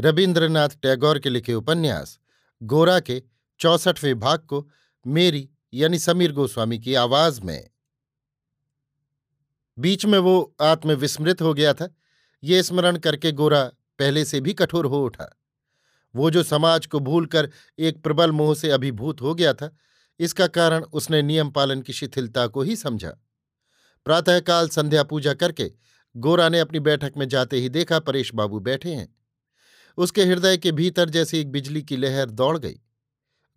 रविन्द्रनाथ टैगोर के लिखे उपन्यास, गोरा के चौसठवें भाग को मेरी यानी समीर गोस्वामी की आवाज़ में। बीच में वो आत्मविस्मृत हो गया था। ये स्मरण करके गोरा पहले से भी कठोर हो उठा। वो जो समाज को भूलकर एक प्रबल मोह से अभिभूत हो गया था, इसका कारण उसने नियम पालन की शिथिलता को ही समझा। प्रातःकाल संध्या पूजा करके गोरा ने अपनी बैठक में जाते ही देखा परेश बाबू बैठे हैं। उसके हृदय के भीतर जैसे एक बिजली की लहर दौड़ गई।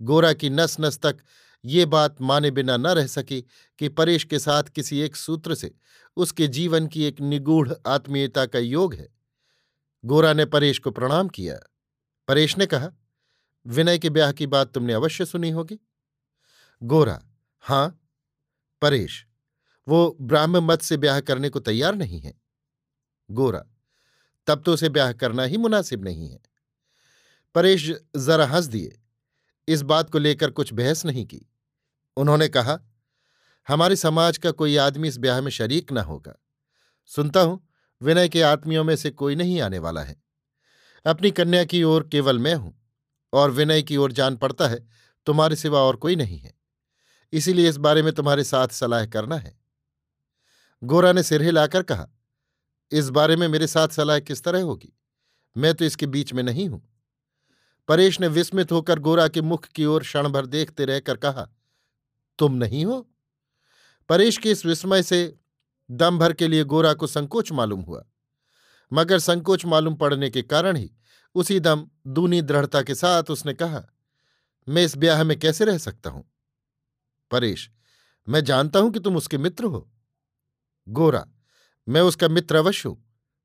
गोरा की नस नस तक ये बात माने बिना न रह सकी कि परेश के साथ किसी एक सूत्र से उसके जीवन की एक निगूढ़ आत्मीयता का योग है। गोरा ने परेश को प्रणाम किया। परेश ने कहा, विनय के ब्याह की बात तुमने अवश्य सुनी होगी। गोरा, हाँ, परेश, वो ब्राह्म मत से ब्याह करने को तैयार नहीं है। गोरा तब तो उसे ब्याह करना ही मुनासिब नहीं है। परेश जरा हंस दिए। इस बात को लेकर कुछ बहस नहीं की। उन्होंने कहा, हमारे समाज का कोई आदमी इस ब्याह में शरीक न होगा। सुनता हूँ, विनय के आत्मियों में से कोई नहीं आने वाला है। अपनी कन्या की ओर केवल मैं हूँ, और विनय की ओर जान पड़ता है, तुम्हारे सिवा और कोई नहीं है। इसीलिए इस बारे में तुम्हारे साथ सलाह करना है। गोरा ने सिर हिलाकर कहा इस बारे में मेरे साथ सलाह किस तरह होगी? मैं तो इसके बीच में नहीं हूँ। परेश ने विस्मित होकर गोरा के मुख की ओर क्षण भर देखते रहकर कहा, तुम नहीं हो? परेश के इस विस्मय से दम भर के लिए गोरा को संकोच मालूम हुआ। मगर संकोच मालूम पड़ने के कारण ही उसी दम दूनी दृढ़ता के साथ उसने कहा, मैं इस ब्याह में कैसे रह सकता हूँ? परेश, मैं जानता हूँ कि तुम उसके मित्र हो। गोरा मैं उसका मित्र अवश्य हूँ।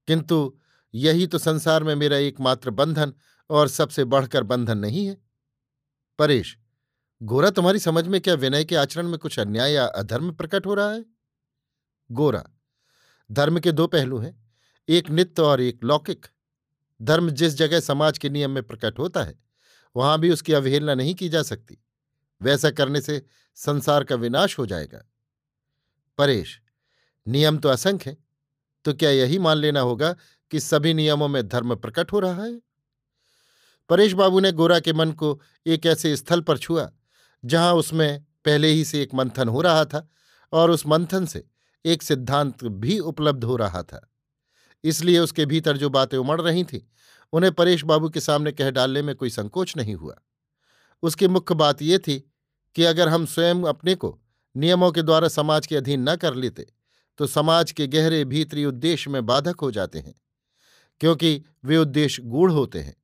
किंतु यही तो संसार में मेरा एकमात्र बंधन और सबसे बढ़कर बंधन नहीं है। परेश, गोरा, तुम्हारी समझ में क्या विनय के आचरण में कुछ अन्याय या अधर्म प्रकट हो रहा है? गोरा, धर्म के दो पहलू हैं, एक नित्य और एक लौकिक। धर्म जिस जगह समाज के नियम में प्रकट होता है, वहाँ भी उसकी अवहेलना नहीं की जा सकती। वैसा करने से संसार का विनाश हो जाएगा। परेश, नियम तो असंख्य है। तो क्या यही मान लेना होगा कि सभी नियमों में धर्म प्रकट हो रहा है? परेश बाबू ने गोरा के मन को एक ऐसे स्थल पर छुआ, जहाँ उसमें पहले ही से एक मंथन हो रहा था और उस मंथन से एक सिद्धांत भी उपलब्ध हो रहा था। इसलिए उसके भीतर जो बातें उमड़ रही थीं, उन्हें परेश बाबू के सामने कह डालने में कोई संकोच नहीं हुआ। उसकी मुख्य बात यह थी कि अगर हम स्वयं अपने को नियमों के द्वारा समाज के अधीन न कर लेते तो समाज के गहरे भीतरी उद्देश्य में बाधक हो जाते हैं, क्योंकि वे उद्देश्य गूढ़ होते हैं।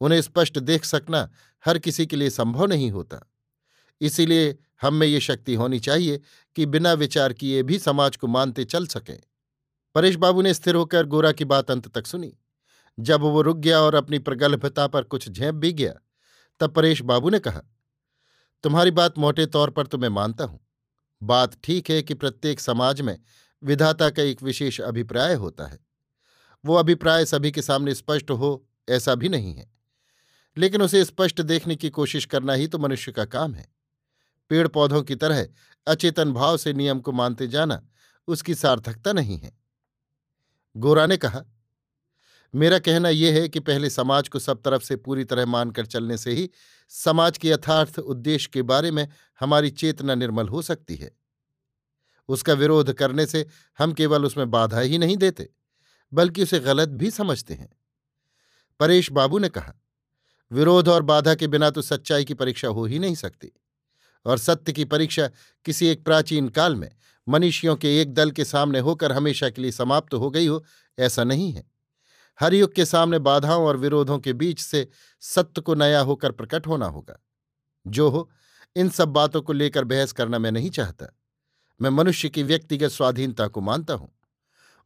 उन्हें स्पष्ट देख सकना हर किसी के लिए संभव नहीं होता। इसीलिए हम में ये शक्ति होनी चाहिए कि बिना विचार किए भी समाज को मानते चल सकें। परेश बाबू ने स्थिर होकर गोरा की बात अंत तक सुनी। जब वो रुक गया और अपनी प्रगल्भता पर कुछ झेप भी गया, तब परेश बाबू ने कहा, तुम्हारी बात मोटे तौर पर तो मैं मानता हूँ। बात ठीक है कि प्रत्येक समाज में विधाता का एक विशेष अभिप्राय होता है। वो अभिप्राय सभी के सामने स्पष्ट हो, ऐसा भी नहीं है। लेकिन उसे स्पष्ट देखने की कोशिश करना ही तो मनुष्य का काम है। पेड़ पौधों की तरह अचेतन भाव से नियम को मानते जाना उसकी सार्थकता नहीं है। गोरा ने कहा, मेरा कहना यह है कि पहले समाज को सब तरफ़ से पूरी तरह मानकर चलने से ही समाज के यथार्थ उद्देश्य के बारे में हमारी चेतना निर्मल हो सकती है। उसका विरोध करने से हम केवल उसमें बाधा ही नहीं देते, बल्कि उसे गलत भी समझते हैं। परेश बाबू ने कहा, विरोध और बाधा के बिना तो सच्चाई की परीक्षा हो ही नहीं सकती, और सत्य की परीक्षा किसी एक प्राचीन काल में मनीषियों के एक दल के सामने होकर हमेशा के लिए समाप्त हो गई हो, ऐसा नहीं है। हर युग के सामने बाधाओं और विरोधों के बीच से सत्य को नया होकर प्रकट होना होगा। जो हो, इन सब बातों को लेकर बहस करना मैं नहीं चाहता। मैं मनुष्य की व्यक्तिगत स्वाधीनता को मानता हूँ।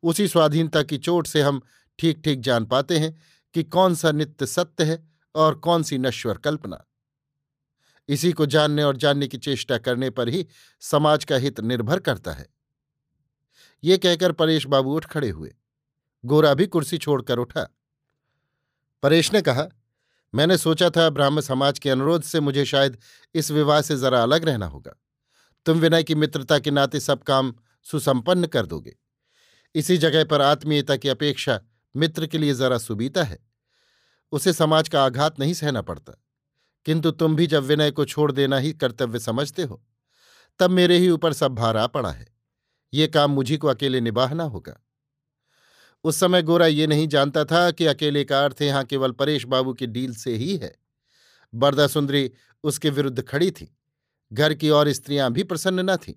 उसी स्वाधीनता की चोट से हम ठीक ठीक जान पाते हैं कि कौन सा नित्य सत्य है और कौन सी नश्वर कल्पना। इसी को जानने और जानने की चेष्टा करने पर ही समाज का हित निर्भर करता है। ये कहकर परेश बाबू उठ खड़े हुए। गोरा भी कुर्सी छोड़कर उठा। परेश ने कहा, मैंने सोचा था ब्राह्म समाज के अनुरोध से मुझे शायद इस विवाह से जरा अलग रहना होगा। तुम विनय की मित्रता के नाते सब काम सुसंपन्न कर दोगे। इसी जगह पर आत्मीयता की अपेक्षा मित्र के लिए जरा सुबीता है। उसे समाज का आघात नहीं सहना पड़ता। किंतु तुम भी जब विनय को छोड़ देना ही कर्तव्य समझते हो, तब मेरे ही ऊपर सब भार आ पड़ा है। ये काम मुझी को अकेले निभाना होगा। उस समय गोरा ये नहीं जानता था कि अकेले का अर्थ यहाँ केवल परेश बाबू की डील से ही है। बरदा सुंदरी उसके विरुद्ध खड़ी थी। घर की और स्त्रियाँ भी प्रसन्न न थीं।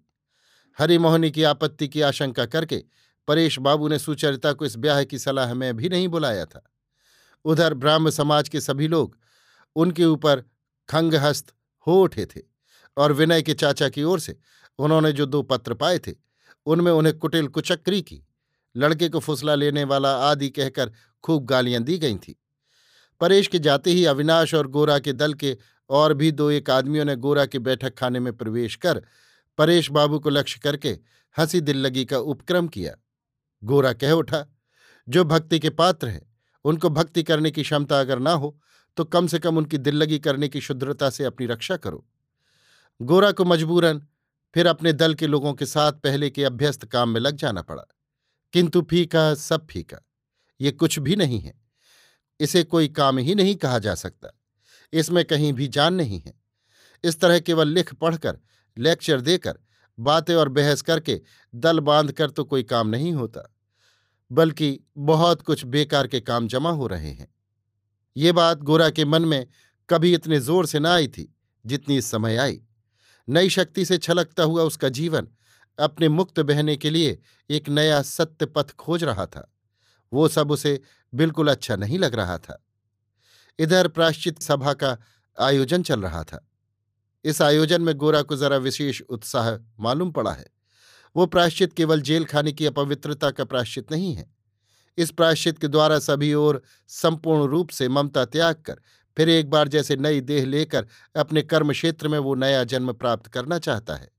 हरिमोहनी की आपत्ति की आशंका करके परेश बाबू ने सुचरिता को इस ब्याह की सलाह में भी नहीं बुलाया था। उधर ब्राह्म समाज के सभी लोग उनके ऊपर खंगहस्त हो उठे थे और विनय के चाचा की ओर से उन्होंने जो दो पत्र पाए थे, उनमें उन्हें कुटिल कुचक्री की, लड़के को फुसला लेने वाला आदि कहकर खूब गालियाँ दी गई थी। परेश के जाते ही अविनाश और गोरा के दल के और भी दो एक आदमियों ने गोरा के बैठक खाने में प्रवेश कर परेश बाबू को लक्ष्य करके हँसी दिल लगी का उपक्रम किया। गोरा कह उठा, जो भक्ति के पात्र हैं, उनको भक्ति करने की क्षमता अगर ना हो तो कम से कम उनकी दिल्लगी करने की शुद्रता से अपनी रक्षा करो। गोरा को मजबूरन फिर अपने दल के लोगों के साथ पहले के अभ्यस्त काम में लग जाना पड़ा। किंतु फीका, सब फीका, ये कुछ भी नहीं है। इसे कोई काम ही नहीं कहा जा सकता। इसमें कहीं भी जान नहीं है। इस तरह केवल लिख पढ़कर, लेक्चर देकर, बातें और बहस करके दल बाँध कर तो कोई काम नहीं होता, बल्कि बहुत कुछ बेकार के काम जमा हो रहे हैं। ये बात गोरा के मन में कभी इतने ज़ोर से न आई थी, जितनी इस समय आई। नई शक्ति से छलकता हुआ उसका जीवन अपने मुक्त बहने के लिए एक नया सत्य पथ खोज रहा था। वो सब उसे बिल्कुल अच्छा नहीं लग रहा था। इधर प्राश्चित सभा का आयोजन चल रहा था। इस आयोजन में गोरा को जरा विशेष उत्साह मालूम पड़ा है। वो प्राश्चित केवल जेल खाने की अपवित्रता का प्राश्चित नहीं है। इस प्राश्चित के द्वारा सभी ओर संपूर्ण रूप से ममता त्याग कर, फिर एक बार जैसे नई देह लेकर अपने कर्म क्षेत्र में वो नया जन्म प्राप्त करना चाहता है।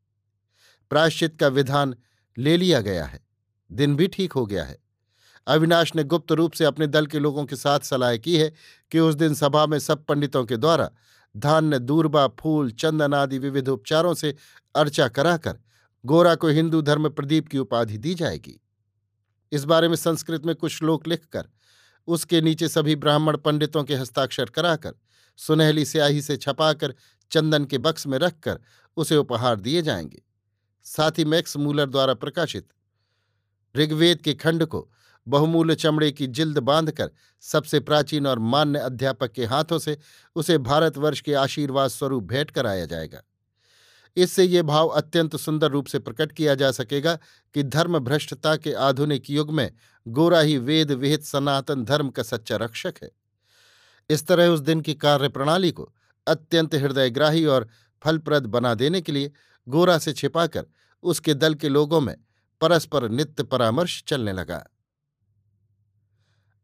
प्राश्चित का विधान ले लिया गया है। दिन भी ठीक हो गया है। अविनाश ने गुप्त रूप से अपने दल के लोगों के साथ सलाह की है कि उस दिन सभा में सब पंडितों के द्वारा धान्य, दूरबा, फूल, चंदन आदि विविध उपचारों से अर्चा कराकर गोरा को हिंदू धर्म प्रदीप की उपाधि दी जाएगी। इस बारे में संस्कृत में कुछ श्लोक लिखकर उसके नीचे सभी ब्राह्मण पंडितों के हस्ताक्षर कराकर, सुनहली स्याही से छपाकर, चंदन के बक्स में रखकर उसे उपहार दिए जाएँगे। साथ ही मैक्स मूलर द्वारा प्रकाशित ऋग्वेद के खंड को बहुमूल्य चमड़े की जिल्द बांधकर सबसे प्राचीन और मान्य अध्यापक के हाथों से उसे भारतवर्ष के आशीर्वाद स्वरूप भेंट कराया जाएगा। इससे ये भाव अत्यंत सुंदर रूप से प्रकट किया जा सकेगा कि धर्म भ्रष्टता के आधुनिक युग में गोरा ही वेद विहित सनातन धर्म का सच्चा रक्षक है। इस तरह उस दिन की कार्य प्रणाली को अत्यंत हृदयग्राही और फलप्रद बना देने के लिए गोरा से छिपाकर उसके दल के लोगों में परस्पर नित्य परामर्श चलने लगा।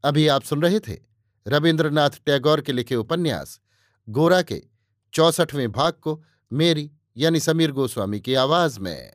अभी आप सुन रहे थे रविन्द्रनाथ टैगोर के लिखे उपन्यास, गोरा के चौसठवें भाग को मेरी यानी समीर गोस्वामी की आवाज़ में।